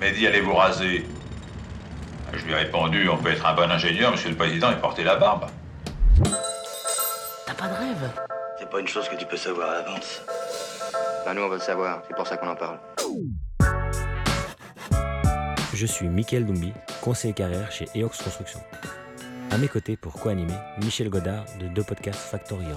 Mehdi, allez vous raser. Je lui ai répondu, on peut être un bon ingénieur, monsieur le président, et porter la barbe. T'as pas de rêve? C'est pas une chose que tu peux savoir à l'avance. Bah nous on veut le savoir, c'est pour ça qu'on en parle. Je suis Mickaël Dumbi, conseiller carrière chez EOX Construction. À mes côtés pour co-animer, Michel Godard de deux podcasts Factorial.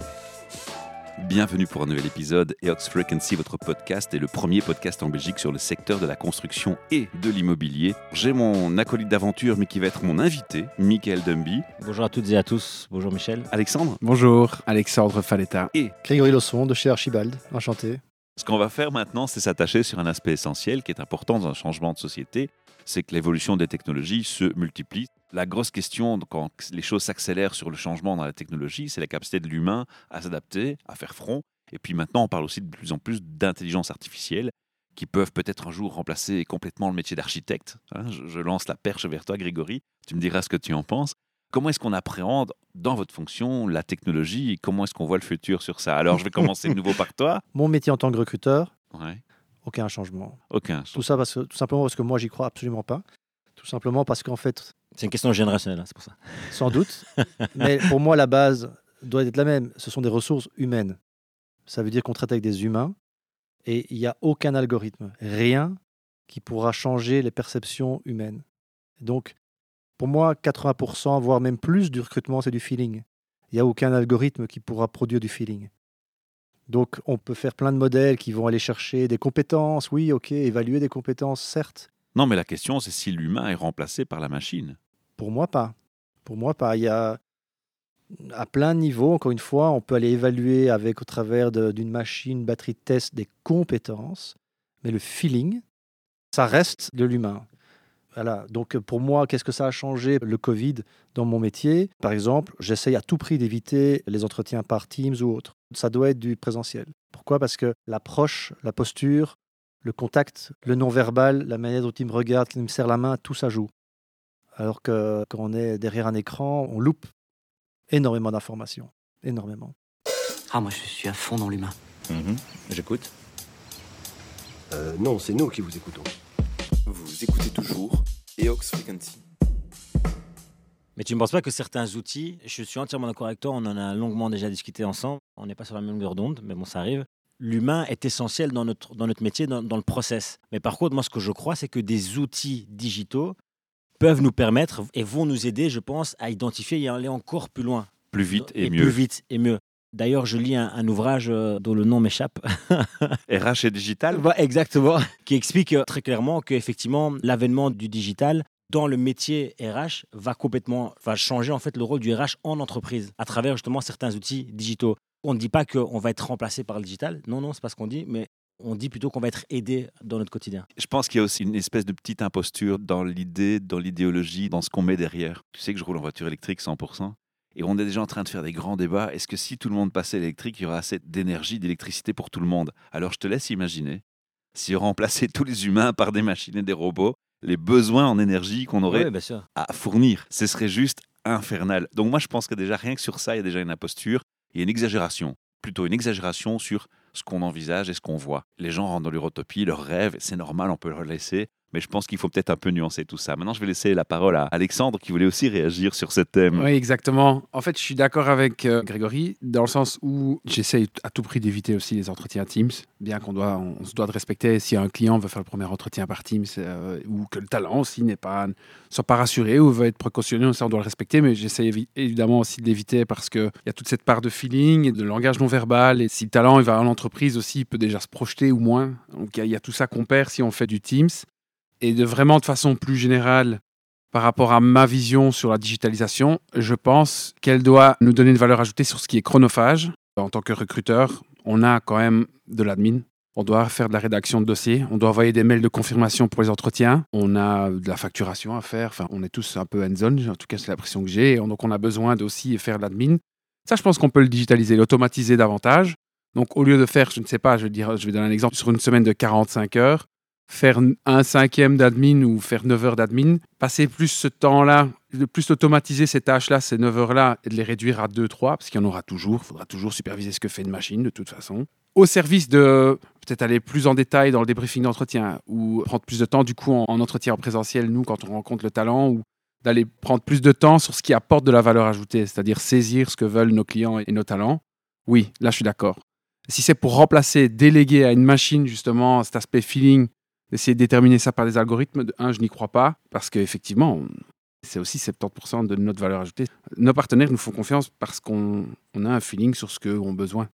Bienvenue pour un nouvel épisode. EOX Frequency, votre podcast, est le premier podcast en Belgique sur le secteur de la construction et de l'immobilier. J'ai mon acolyte d'aventure, mais qui va être mon invité, Michael Dumby. Bonjour à toutes et à tous. Bonjour Michel. Alexandre. Bonjour, Alexandre Faletta. Et Grégory Losson de chez Archibald, enchanté. ce qu'on va faire maintenant, c'est s'attacher sur un aspect essentiel qui est important dans un changement de société, c'est que l'évolution des technologies se multiplie. La grosse question quand les choses s'accélèrent sur le changement dans la technologie, c'est la capacité de l'humain à s'adapter, à faire front. Et puis maintenant, on parle aussi de plus en plus d'intelligence artificielle qui peuvent peut-être un jour remplacer complètement le métier d'architecte. hein. je, je lance la perche vers toi, Grégory. Tu me diras ce que tu en penses. Comment est-ce qu'on appréhende dans votre fonction la technologie et comment est-ce qu'on voit le futur sur ça? Alors, je vais commencer de nouveau par toi. Mon métier en tant que recruteur, Ouais, aucun changement. aucun. Tout ça parce que, tout simplement parce que moi, j'y crois absolument pas. Tout simplement parce qu'en fait, C'est une question générationnelle, hein, c'est pour ça. sans doute, mais pour moi, la base doit être la même. Ce sont des ressources humaines. Ça veut dire qu'on traite avec des humains et il n'y a aucun algorithme, rien qui pourra changer les perceptions humaines. Donc, pour moi, 80%, voire même plus du recrutement, c'est du feeling. Il n'y a aucun algorithme qui pourra produire du feeling. Donc, on peut faire plein de modèles qui vont aller chercher des compétences, oui, ok, évaluer des compétences, certes. Non, mais la question, c'est si l'humain est remplacé par la machine. Pour moi, pas. Pour moi, pas. Il y a à plein de niveaux, encore une fois, on peut aller évaluer avec au travers d'une machine, batterie de test, des compétences, mais le feeling, ça reste de l'humain. Voilà. Donc pour moi, qu'est-ce que ça a changé le Covid dans mon métier? Par exemple, j'essaye à tout prix d'éviter les entretiens par Teams ou autre. Ça doit être du présentiel. Pourquoi? Parce que l'approche, la posture, le contact, le non-verbal, la manière dont il me regarde, qu'il me serre la main, tout ça joue. Alors que quand on est derrière un écran, on loupe énormément d'informations. Énormément. Ah, moi je suis à fond dans l'humain. J'écoute. Euh, non, c'est nous qui vous écoutons. Vous écoutez toujours EOX Frequency. Mais tu ne penses pas que certains outils, je suis entièrement d'accord avec toi, on en a longuement déjà discuté ensemble, on n'est pas sur la même longueur d'onde, mais bon, ça arrive. L'humain est essentiel dans notre, dans notre métier, dans, dans le process. Mais par contre, moi, ce que je crois, c'est que des outils digitaux peuvent nous permettre et vont nous aider, je pense, à identifier et à aller encore plus loin. Plus vite et, mieux. Plus vite et mieux. D'ailleurs, je lis un, un ouvrage euh, dont le nom m'échappe. RH et digital exactement. qui explique euh, très clairement qu'effectivement, l'avènement du digital dans le métier RH va complètement va changer en fait le rôle du RH en entreprise à travers justement certains outils digitaux. On ne dit pas qu'on va être remplacé par le digital. Non, non, c'est pas ce qu'on dit, mais on dit plutôt qu'on va être aidé dans notre quotidien. Je pense qu'il y a aussi une espèce de petite imposture dans l'idée, dans l'idéologie, dans ce qu'on met derrière. Tu sais que je roule en voiture électrique 100%. Et on est déjà en train de faire des grands débats. Est-ce que si tout le monde passait à l'électrique, il y aura assez d'énergie, d'électricité pour tout le monde? Alors je te laisse imaginer si on remplaçait tous les humains par des machines et des robots, les besoins en énergie qu'on aurait Oui, à fournir, ce serait juste infernal. Donc moi je pense que déjà rien que sur ça, il y a déjà une imposture, il une exagération, plutôt une exagération sur ce qu'on envisage et ce qu'on voit. Les gens rentrent dans leur utopie, leurs rêves, c'est normal, on peut leur laisser. Mais je pense qu'il faut peut-être un peu nuancer tout ça. Maintenant, je vais laisser la parole à Alexandre qui voulait aussi réagir sur ce thème. Oui, exactement. En fait, je suis d'accord avec euh, Grégory dans le sens où j'essaye à tout prix d'éviter aussi les entretiens Teams, bien qu'on doit, on, se doit de respecter si un client veut faire le premier entretien par Teams euh, ou que le talent aussi n'est pas soit pas rassuré ou veut être précautionneux, ça on doit le respecter. Mais j'essaie évi- évidemment aussi de l'éviter parce que il y a toute cette part de feeling et de langage non verbal. Et si le talent va à l'entreprise aussi, il peut déjà se projeter ou moins. Donc il y, a tout ça qu'on perd si on fait du Teams et de vraiment de façon plus générale par rapport à ma vision sur la digitalisation, je pense qu'elle doit nous donner une valeur ajoutée sur ce qui est chronophage. En tant que recruteur, on a quand même de l'admin. On doit faire de la rédaction de dossiers, on doit envoyer des mails de confirmation pour les entretiens, on a de la facturation à faire, enfin, on est tous un peu hands-on, en tout cas c'est l'impression que j'ai, donc on a besoin d'aussi faire de l'admin. Ça, je pense qu'on peut le digitaliser, l'automatiser davantage. Donc au lieu de faire, je ne sais pas, je vais, dire, je vais donner un exemple, sur une semaine de 45 heures, faire un cinquième d'admin ou faire 9 heures d'admin, passer plus ce temps-là, plus automatiser ces tâches-là, ces 9 heures-là, et de les réduire à 2-3, parce qu'il y en aura toujours, il faudra toujours superviser ce que fait une machine de toute façon, au service de peut-être aller plus en détail dans le débriefing d'entretien ou prendre plus de temps du coup en, en entretien en présentiel, nous, quand on rencontre le talent ou d'aller prendre plus de temps sur ce qui apporte de la valeur ajoutée, c'est-à-dire saisir ce que veulent nos clients et nos talents. Oui, là, je suis d'accord. Si c'est pour remplacer, déléguer à une machine justement cet aspect feeling, d'essayer de déterminer ça par des algorithmes, un, je n'y crois pas, parce qu'effectivement, c'est aussi 70% de notre valeur ajoutée. Nos partenaires nous font confiance parce qu'on on a un feeling sur ce qu'eux ont besoin.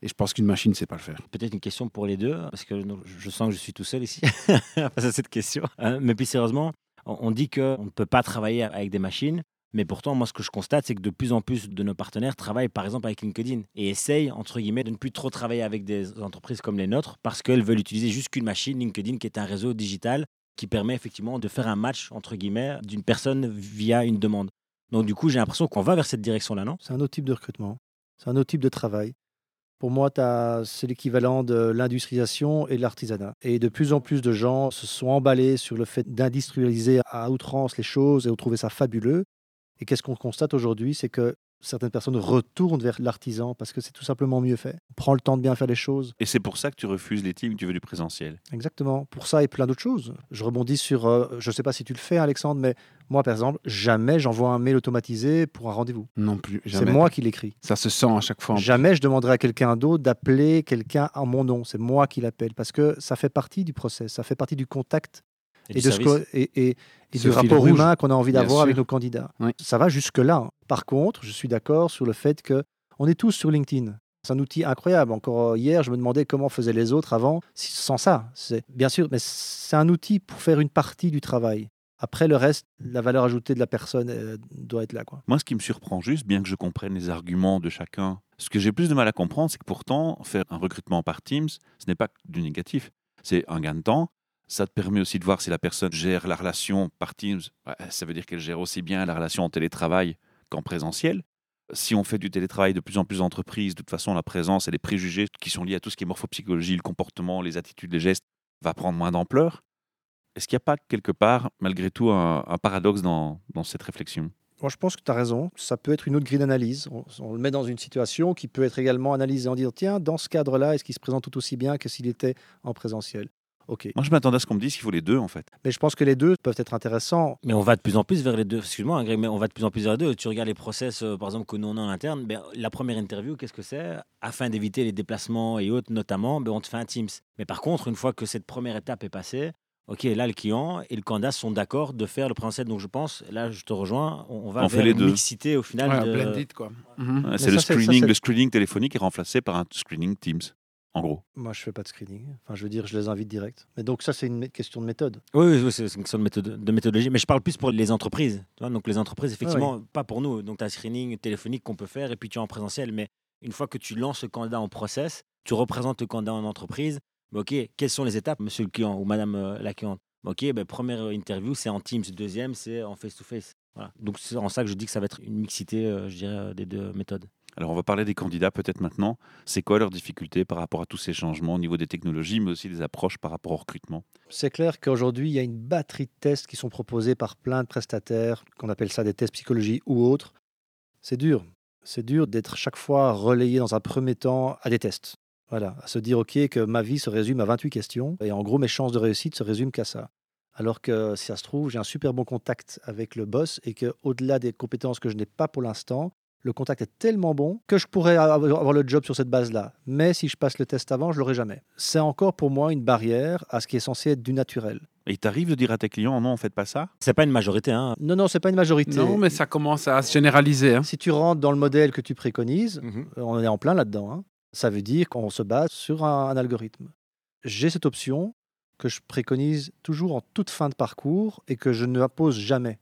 Et je pense qu'une machine ne sait pas le faire. Peut-être une question pour les deux, parce que je sens que je suis tout seul ici face à cette question. Euh, mais plus sérieusement, on dit qu'on ne peut pas travailler avec des machines, mais pourtant, moi, ce que je constate, c'est que de plus en plus de nos partenaires travaillent, par exemple, avec LinkedIn et essayent, entre guillemets, de ne plus trop travailler avec des entreprises comme les nôtres, parce qu'elles veulent utiliser juste qu'une machine, LinkedIn, qui est un réseau digital qui permet effectivement de faire un match, entre guillemets, d'une personne via une demande. Donc, du coup, j'ai l'impression qu'on va vers cette direction-là, non? C'est un autre type de recrutement. C'est un autre type de travail. Pour moi, c'est l'équivalent de l'industrialisation et de l'artisanat. Et de plus en plus de gens se sont emballés sur le fait d'industrialiser à outrance les choses et ont trouvé ça fabuleux. Et qu'est-ce qu'on constate aujourd'hui C'est que certaines personnes retournent vers l'artisan parce que c'est tout simplement mieux fait. On prend le temps de bien faire les choses. Et c'est pour ça que tu refuses les teams, tu veux du présentiel. Exactement. Pour ça et plein d'autres choses. Je rebondis sur, euh, je ne sais pas si tu le fais, Alexandre, mais moi, par exemple, jamais j'envoie un mail automatisé pour un rendez-vous. Non plus. C'est moi qui l'écris. Ça se sent à chaque fois. en Jamais je demanderai à quelqu'un d'autre d'appeler quelqu'un en mon nom. C'est moi qui l'appelle parce que ça fait partie du process, ça fait partie du contact et, du de ce service. que- et, et- et Ce du rapport rouge. humain qu'on a envie d'avoir avec nos candidats. Oui. Ça va jusque-là. Par contre, je suis d'accord sur le fait que on est tous sur LinkedIn. C'est un outil incroyable. Encore euh, hier, je me demandais comment faisaient les autres avant sans ça. C'est bien sûr, mais c'est un outil pour faire une partie du travail. Après, le reste, la valeur ajoutée de la personne euh, doit être là. Quoi. Moi, ce qui me surprend juste, bien que je comprenne les arguments de chacun, ce que j'ai plus de mal à comprendre, c'est que pourtant, faire un recrutement par Teams, ce n'est pas du négatif. C'est un gain de temps. Ça te permet aussi de voir si la personne gère la relation par Teams. Ça veut dire qu'elle gère aussi bien la relation en télétravail qu'en présentiel. Si on fait du télétravail de plus en plus d'entreprises, de toute façon, la présence et les préjugés qui sont liés à tout ce qui est morphopsychologie, le comportement, les attitudes, les gestes, va prendre moins d'ampleur. Est-ce qu'il n'y a pas quelque part, malgré tout, un, paradoxe dans, dans cette réflexion? Moi, je pense que tu as raison. Ça peut être une autre grille d'analyse. On, on le met dans une situation qui peut être également analysée en disant tiens, dans ce cadre-là, est-ce qu'il se présente tout aussi bien que s'il était en présentiel? Ok. Moi, je m'attendais à ce qu'on me dise qu'il faut les deux, en fait. Mais je pense que les deux peuvent être intéressants. Mais on va de plus en plus vers les deux. Excuse-moi, hein, Greg, mais on va de plus en plus vers les deux. Tu regardes les process, euh, par exemple, que nous on a en interne. Ben, la première interview, qu'est-ce que c'est? Afin d'éviter les déplacements et autres, notamment, ben, on te fait un Teams. Mais par contre, une fois que cette première étape est passée, ok, là, le client et le candidat sont d'accord de faire le présentiel. Donc, je pense, là, je te rejoins, on, va On fait vers les une deux. mixité au final. Ouais, de- blended, quoi. Mhm. C'est le ça, ça, screening, c'est- le screening téléphonique est remplacé par un screening Teams, en gros. Moi, je fais pas de screening. Enfin, je veux dire, je les invite direct. Mais donc, ça, c'est une question de méthode. Oui, oui, oui, c'est une question de, méthode, de méthodologie. Mais je parle plus pour les entreprises. Tu vois, donc, les entreprises, effectivement, pas pour nous. Donc, tu as un screening téléphonique qu'on peut faire et puis tu es en présentiel. Mais une fois que tu lances le candidat en process, tu représentes le candidat en entreprise. Mais OK, quelles sont les étapes, monsieur le client ou madame euh, la cliente? OK, ben, première interview, c'est en Teams. Deuxième, c'est en face-to-face. Voilà. Donc, c'est en ça que je dis que ça va être une mixité, euh, je dirais, euh, des deux méthodes. Alors, on va parler des candidats peut-être maintenant. C'est quoi leurs difficultés par rapport à tous ces changements au niveau des technologies, mais aussi des approches par rapport au recrutement? C'est clair qu'aujourd'hui, il y a une batterie de tests qui sont proposés par plein de prestataires, qu'on appelle ça des tests psychologie ou autres. C'est dur. C'est dur d'être chaque fois relayé dans un premier temps à des tests. Voilà, à se dire, OK, que ma vie se résume à 28 questions, et en gros, mes chances de réussite se résument qu'à ça. Alors que si ça se trouve, j'ai un super bon contact avec le boss, et qu'au-delà des compétences que je n'ai pas pour l'instant, le contact est tellement bon que je pourrais avoir le job sur cette base-là. Mais si je passe le test avant, je l'aurai jamais. C'est encore pour moi une barrière à ce qui est censé être du naturel. Et il t'arrive de dire à tes clients, non, faites pas ça? C'est pas une majorité. Hein. Non, non, c'est pas une majorité. Non, mais ça commence à se généraliser. hein. Si tu rentres dans le modèle que tu préconises, Mhm. euh, on est en plein là-dedans. hein. Ça veut dire qu'on se base sur un, un algorithme. J'ai cette option que je préconise toujours en toute fin de parcours et que je ne pose jamais.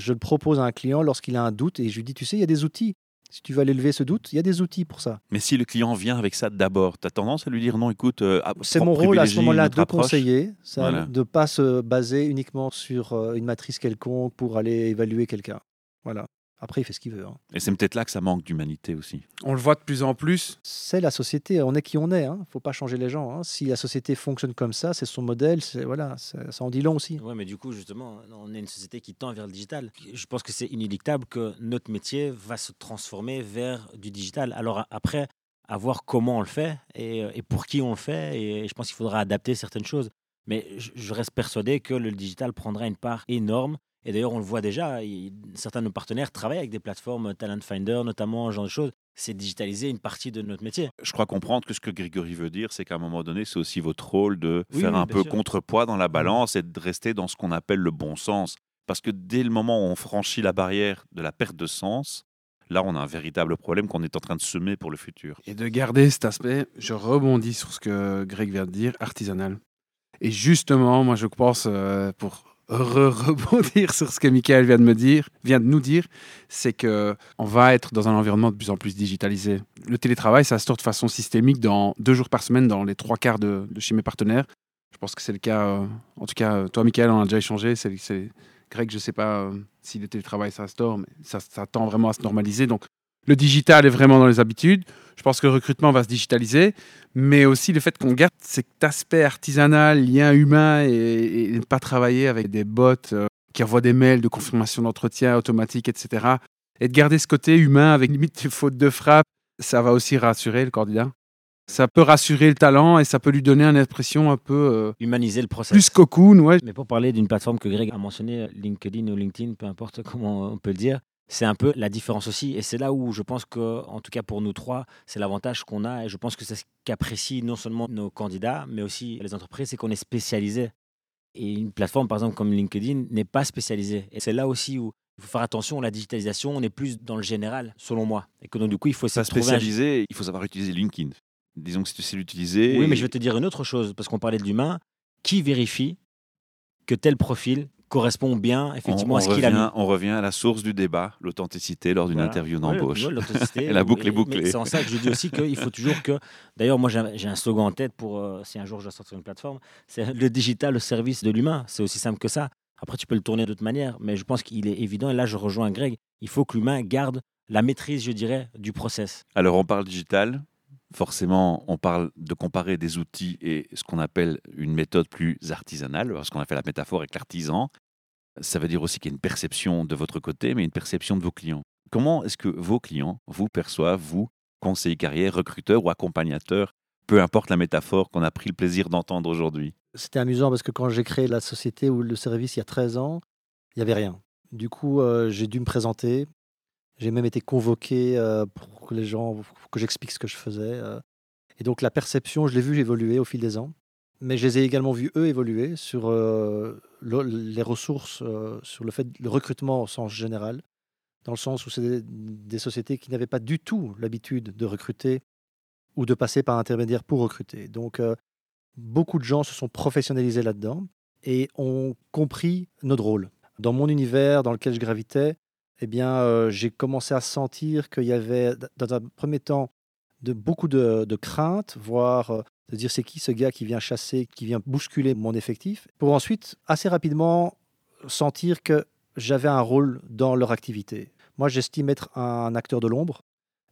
Je le propose à un client lorsqu'il a un doute et je lui dis, tu sais, il y a des outils. Si tu veux aller lever ce doute, il y a des outils pour ça. Mais si le client vient avec ça d'abord, tu as tendance à lui dire, non, écoute, euh, ah, C'est mon rôle à ce moment-là de approche. conseiller, ça, Voilà. de ne pas se baser uniquement sur euh, une matrice quelconque pour aller évaluer quelqu'un. Voilà. Après, il fait ce qu'il veut. hein. Et c'est peut-être là que ça manque d'humanité aussi. On le voit de plus en plus. C'est la société, on est qui on est. Il ne faut pas changer les gens. hein. Si la société fonctionne comme ça, c'est son modèle, c'est voilà, c'est- ça en dit long aussi. Ouais, mais du coup, justement, on est une société qui tend vers le digital. Je pense que c'est inéluctable que notre métier va se transformer vers du digital. Alors après, à voir comment on le fait et, euh, et pour qui on le fait. Et je pense qu'il faudra adapter certaines choses. Mais je reste persuadé que le digital prendra une part énorme. Et d'ailleurs, on le voit déjà, il- certains de nos partenaires travaillent avec des plateformes Talent Finder, notamment, ce genre de choses. C'est digitaliser une partie de notre métier. Je crois comprendre que ce que Grégory veut dire, c'est qu'à un moment donné, c'est aussi votre rôle de Oui, faire oui, un peu sûr. contrepoids dans la balance et de rester dans ce qu'on appelle le bon sens. Parce que dès le moment où on franchit la barrière de la perte de sens, là, on a un véritable problème qu'on est en train de semer pour le futur. Et de garder cet aspect, je rebondis sur ce que Greg vient de dire, artisanal. Et justement, moi je pense, euh, pour rebondir sur ce que Michael vient de me dire, vient de nous dire, c'est que on va être dans un environnement de plus en plus digitalisé. Le télétravail, tourne de façon systémique dans deux jours par semaine dans les trois quarts de, chez mes partenaires. Je pense que c'est le cas. euh, en tout cas, toi, Michael, on a déjà échangé. C'est, Greg, je ne sais pas euh, si le télétravail, tord, mais ça, ça tend vraiment à se normaliser. Donc, le digital est vraiment dans les habitudes. Je pense que le recrutement va se digitaliser, mais aussi le fait qu'on garde cet aspect artisanal, lien humain et, et ne pas travailler avec des bots euh, qui envoient des mails de confirmation d'entretien automatique, etc. Et de garder ce côté humain avec limite des fautes de frappe, ça va aussi rassurer le candidat. Ça peut rassurer le talent et ça peut lui donner une impression un peu euh, Humaniser le process. plus cocoon. Ouais. Mais pour parler d'une plateforme que Greg a mentionnée, LinkedIn ou LinkedIn, peu importe comment on peut le dire, c'est un peu la différence aussi. Et c'est là où je pense que, en tout cas pour nous trois, c'est l'avantage qu'on a. Et je pense que c'est ce qu'apprécient non seulement nos candidats, mais aussi les entreprises, c'est qu'on est spécialisé. Et une plateforme, par exemple, comme LinkedIn, n'est pas spécialisée. Et c'est là aussi où il faut faire attention, la digitalisation, on est plus dans le général, selon moi. Et que donc, du coup, il faut un- spécialisé, il faut savoir utiliser LinkedIn. Disons que si tu sais l'utiliser. Oui, mais je vais te dire une autre chose, parce qu'on parlait de l'humain. Qui vérifie que tel profil correspond bien, effectivement, on, à ce qu'il a mis on revient à la source du débat, l'authenticité lors d'une Voilà. interview d'embauche. ouais, Et la boucle est bouclée. C'est en ça que je dis aussi qu'il faut toujours que. D'ailleurs, moi, j'ai un- j'ai un slogan en tête pour euh, si un jour je dois sortir une plateforme c'est le digital au service de l'humain. C'est aussi simple que ça. Après, tu peux le tourner d'autres manières, mais je pense qu'il est évident, et là, je rejoins Greg, il faut que l'humain garde la maîtrise, je dirais, du process. Alors, on parle digital. Forcément, on parle de comparer des outils et ce qu'on appelle une méthode plus artisanale, parce qu'on a fait la métaphore avec l'artisan. Ça veut dire aussi qu'il y a une perception de votre côté, mais une perception de vos clients. Comment est-ce que vos clients vous perçoivent, vous, conseillers carrière, recruteurs ou accompagnateurs, peu importe la métaphore qu'on a pris le plaisir d'entendre aujourd'hui? C'était amusant parce que quand j'ai créé la société ou le service il y a 13 ans, il n'y avait rien. Du coup, euh, j'ai dû me présenter. J'ai même été convoqué euh, pour que les gens, pour que j'explique ce que je faisais. euh. Et donc la perception, je l'ai vu évoluer au fil des ans. Mais je les ai également vus, eux, évoluer sur euh, le- les ressources, sur le fait le recrutement au sens général, dans le sens où c'est des, sociétés qui n'avaient pas du tout l'habitude de recruter ou de passer par intermédiaire pour recruter. Donc, beaucoup de gens se sont professionnalisés là-dedans et ont compris notre rôle. Dans mon univers dans lequel je gravitais, eh bien, euh, j'ai commencé à sentir qu'il y avait, dans un premier temps, de, beaucoup de, de craintes, voire euh, de dire c'est qui ce gars qui vient chasser, qui vient bousculer mon effectif, pour ensuite, assez rapidement, sentir que j'avais un rôle dans leur activité. Moi, j'estime être un acteur de l'ombre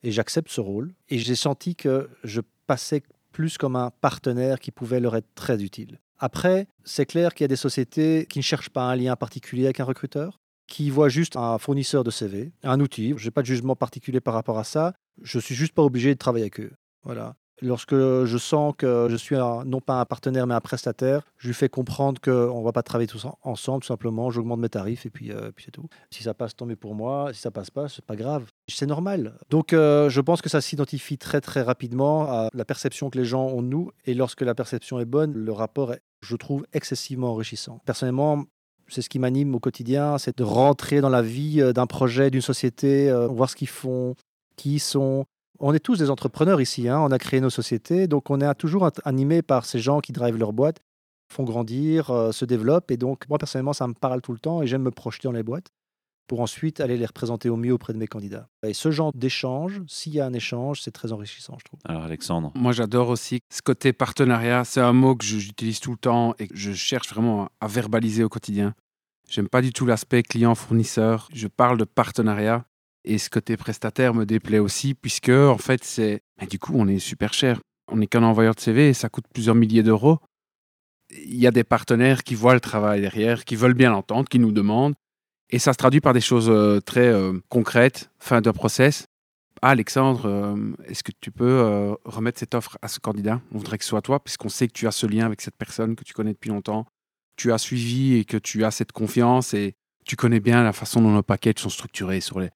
et j'accepte ce rôle. Et j'ai senti que je passais plus comme un partenaire qui pouvait leur être très utile. Après, c'est clair qu'il y a des sociétés qui ne cherchent pas un lien particulier avec un recruteur, qui voient juste un fournisseur de CV, un outil. Je n'ai pas de jugement particulier par rapport à ça. Je suis juste pas obligé de travailler avec eux. Voilà. Lorsque je sens que je suis non pas un partenaire mais un prestataire, je lui fais comprendre qu'on ne va pas travailler tous en- ensemble, tout simplement. J'augmente mes tarifs et puis, euh, puis c'est tout. Si ça passe, tant mieux pour moi. Si ça passe pas, c'est pas grave. C'est normal. Donc euh, je pense que ça s'identifie très très rapidement à la perception que les gens ont de nous. Et lorsque la perception est bonne, le rapport est, je trouve, excessivement enrichissant. Personnellement, c'est ce qui m'anime au quotidien, c'est de rentrer dans la vie euh, d'un projet, d'une société, euh, voir ce qu'ils font, qui ils sont. On est tous des entrepreneurs ici, hein, on a créé nos sociétés, donc on est toujours animé par ces gens qui drivent leur boîte, font grandir, euh, se développent. Et donc, moi, personnellement, ça me parle tout le temps et j'aime me projeter dans les boîtes pour ensuite aller les représenter au mieux auprès de mes candidats. Et ce genre d'échange, s'il y a un échange, c'est très enrichissant, je trouve. Alors, Alexandre, Moi, j'adore aussi ce côté partenariat. C'est un mot que j'utilise tout le temps et que je cherche vraiment à, à verbaliser au quotidien. J'aime pas du tout l'aspect client-fournisseur. Je parle de partenariat. Et ce côté prestataire me déplaît aussi, puisque, en fait, c'est. Mais du coup, on est super cher. On n'est qu'un envoyeur de CV et ça coûte plusieurs milliers d'euros. Il y a des partenaires qui voient le travail derrière, qui veulent bien l'entendre, qui nous demandent. Et ça se traduit par des choses euh, très euh, concrètes, fin de process. Ah, Alexandre, euh, est-ce que tu peux remettre cette offre à ce candidat? On voudrait que ce soit toi, puisqu'on sait que tu as ce lien avec cette personne que tu connais depuis longtemps. Tu as suivi et que tu as cette confiance et tu connais bien la façon dont nos packages sont structurés sur les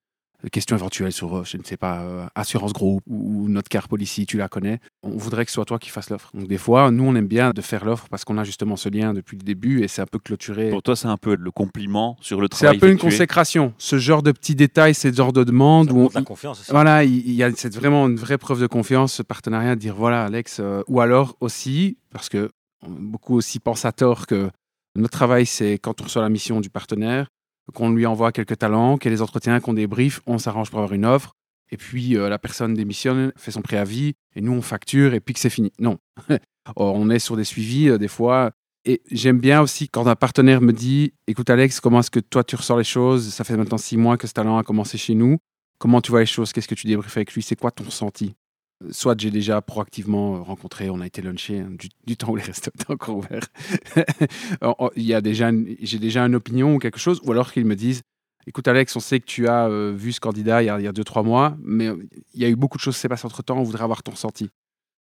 questions éventuelles sur, euh, je ne sais pas, euh, assurance groupe ou, ou notre car policy, tu la connais. On voudrait que ce soit toi qui fasses l'offre. Donc des fois, nous, on aime bien de faire l'offre parce qu'on a justement ce lien depuis le début et c'est un peu clôturé. Pour toi, c'est un peu le compliment sur le C'est un travail. peu une consécration. Ce genre de petits détails, ce genre de demandes Ça où on, la confiance aussi. voilà, il y a c'est vraiment une vraie preuve de confiance, ce partenariat, de dire voilà, Alex, euh, ou alors aussi, parce que beaucoup aussi pensent à tort que notre travail, c'est quand on reçoit la mission du partenaire, qu'on lui envoie quelques talents, qu'il y ait des entretiens, qu'on débriefe, on s'arrange pour avoir une offre, et puis euh, la personne démissionne, fait son préavis, et nous, on facture, et puis que c'est fini. Non. On est sur des suivis, euh, des fois. Et j'aime bien aussi quand un partenaire me dit Écoute, Alex, comment est-ce que toi tu ressens les choses? Ça fait maintenant six mois que ce talent a commencé chez nous. Comment tu vois les choses? Qu'est-ce que tu débriefes avec lui? C'est quoi ton ressenti Soit j'ai déjà proactivement euh, rencontré, on a été lunché hein, du, temps où les restos étaient encore ouverts. Il y a déjà, j'ai déjà une opinion ou quelque chose, ou alors qu'ils me disent Écoute, Alex, on sait que tu as euh, vu ce candidat il y, a, il y a deux, trois mois, mais euh, il y a eu beaucoup de choses qui s'est passées entre temps, on voudrait avoir ton ressenti.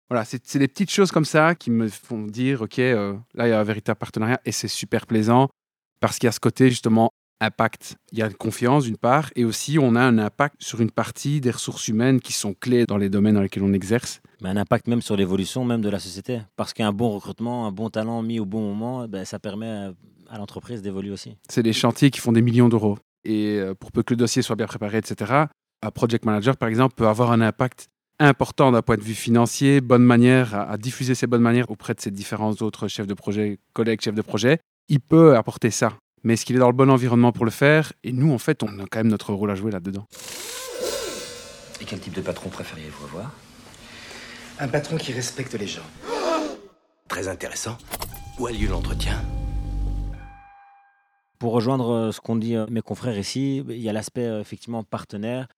Voilà, c'est des petites choses comme ça qui me font dire Ok, là, il y a un véritable partenariat et c'est super plaisant parce qu'il y a ce côté justement impact. Il y a une confiance d'une part et aussi on a un impact sur une partie des ressources humaines qui sont clés dans les domaines dans lesquels on exerce. Mais un impact même sur l'évolution même de la société. Parce qu'un bon recrutement, un bon talent mis au bon moment, ben, ça permet à- l'entreprise d'évoluer aussi. C'est des chantiers qui font des millions d'euros. Et euh, pour peu que le dossier soit bien préparé, etc., un project manager, par exemple, peut avoir un impact important d'un point de vue financier, bonne manière à, à diffuser ses bonnes manières auprès de ses différents autres chefs de projet, collègues chefs de projet. Il peut apporter ça. Mais est-ce qu'il est dans le bon environnement pour le faire? Et nous, en fait, on a quand même notre rôle à jouer là-dedans. Et quel type de patron préfériez-vous avoir? Un patron qui respecte les gens. Très intéressant. Où a lieu l'entretien? Pour rejoindre euh, ce qu'ont dit euh, mes confrères ici, il y a l'aspect euh, effectivement partenaire.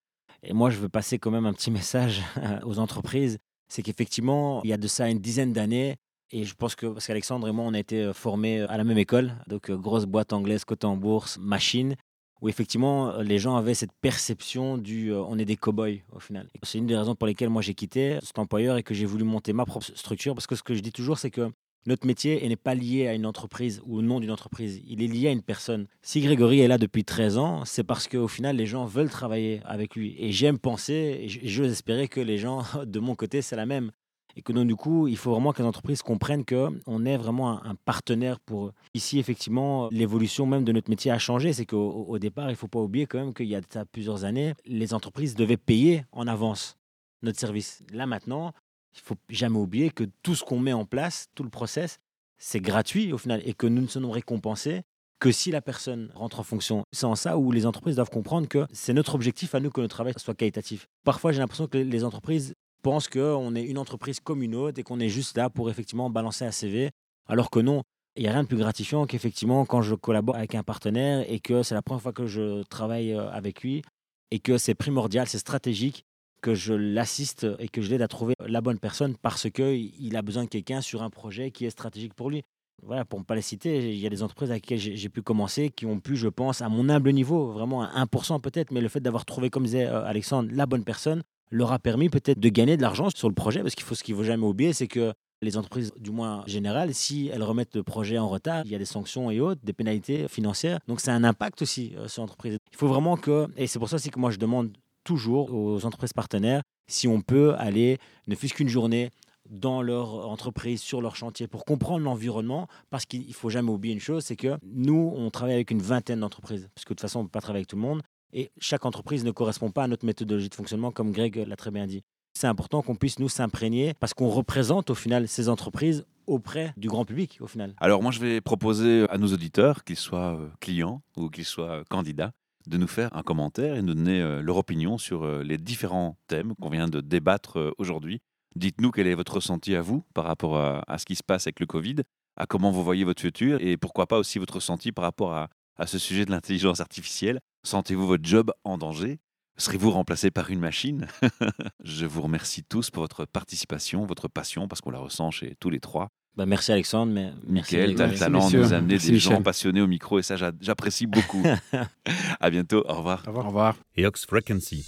Et moi, je veux passer quand même un petit message aux entreprises. C'est qu'effectivement, il y a de ça une dizaine d'années, et je pense que, parce qu'Alexandre et moi, on a été euh, formés à la même école, donc euh, grosse boîte anglaise, côté en bourse, machine, où effectivement, euh, les gens avaient cette perception du euh, on est des cow-boys au final. C'est une des raisons pour lesquelles moi j'ai quitté cet employeur et que j'ai voulu monter ma propre structure, parce que ce que je dis toujours, c'est que notre métier n'est pas lié à une entreprise ou au nom d'une entreprise. Il est lié à une personne. Si Grégory est là depuis 13 ans, c'est parce qu'au final, les gens veulent travailler avec lui. Et j'aime penser, et j'ose espérer que les gens de mon côté, c'est la même. Et que donc, du coup, il faut vraiment que les entreprises comprennent qu'on est vraiment un, partenaire pour. Ici, effectivement, l'évolution même de notre métier a changé. C'est qu'au au- au départ, il ne faut pas oublier quand même qu'il y a plusieurs années, les entreprises devaient payer en avance notre service. Là, maintenant, il faut jamais oublier que tout ce qu'on met en place, tout le process, c'est gratuit au final et que nous ne serons récompensés que si la personne rentre en fonction. C'est en ça où les entreprises doivent comprendre que c'est notre objectif à nous que notre travail soit qualitatif. Parfois, j'ai l'impression que les entreprises pensent qu'on est une entreprise comme une autre et qu'on est juste là pour effectivement balancer un CV, alors que non. Il n'y a rien de plus gratifiant qu'effectivement quand je collabore avec un partenaire et que c'est la première fois que je travaille euh, avec lui et que c'est primordial, c'est stratégique que je l'assiste et que je l'aide à trouver la bonne personne parce qu'il a besoin de quelqu'un sur un projet qui est stratégique pour lui. Voilà, pour ne pas les citer, il y a des entreprises avec lesquelles j'ai j'ai pu commencer qui ont pu, je pense, à mon humble niveau, vraiment à 1% peut-être, mais le fait d'avoir trouvé, comme disait euh, Alexandre, la bonne personne leur a permis peut-être de gagner de l'argent sur le projet parce qu'il faut ce qu'il ne faut jamais oublier, c'est que les entreprises, du moins générales, si elles remettent le projet en retard, il y a des sanctions et autres, des pénalités financières. Donc c'est un impact aussi euh, sur l'entreprise. Il faut vraiment que, et c'est pour ça aussi que moi je demande toujours aux entreprises partenaires si on peut aller, ne fût-ce qu'une journée, dans leur entreprise, sur leur chantier, pour comprendre l'environnement, parce qu'il ne faut jamais oublier une chose, c'est que nous, on travaille avec une vingtaine d'entreprises, parce que de toute façon, on ne peut pas travailler avec tout le monde, et chaque entreprise ne correspond pas à notre méthodologie de fonctionnement, comme Greg l'a très bien dit. C'est important qu'on puisse nous s'imprégner, parce qu'on représente au final ces entreprises auprès du grand public, au final. Alors moi, je vais proposer à nos auditeurs, qu'ils soient euh, clients ou qu'ils soient euh, candidats, de nous faire un commentaire et nous donner euh, leur opinion sur les différents thèmes qu'on vient de débattre aujourd'hui. Dites-nous quel est votre ressenti à vous par rapport à ce qui se passe avec le Covid, à comment vous voyez votre futur et pourquoi pas aussi votre ressenti par rapport à, à ce sujet de l'intelligence artificielle. Sentez-vous votre job en danger? Serez-vous remplacé par une machine? Je vous remercie tous pour votre participation, votre passion, parce qu'on la ressent chez tous les trois. Bah, merci Alexandre, mais merci. Michael, tu as le talent de nous amener Merci, des gens Michel. passionnés au micro et ça, j'a- j'apprécie beaucoup. à bientôt, au revoir. Au revoir. Au revoir. EOX Frequency.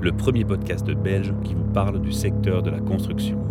le premier podcast belge qui vous parle du secteur de la construction.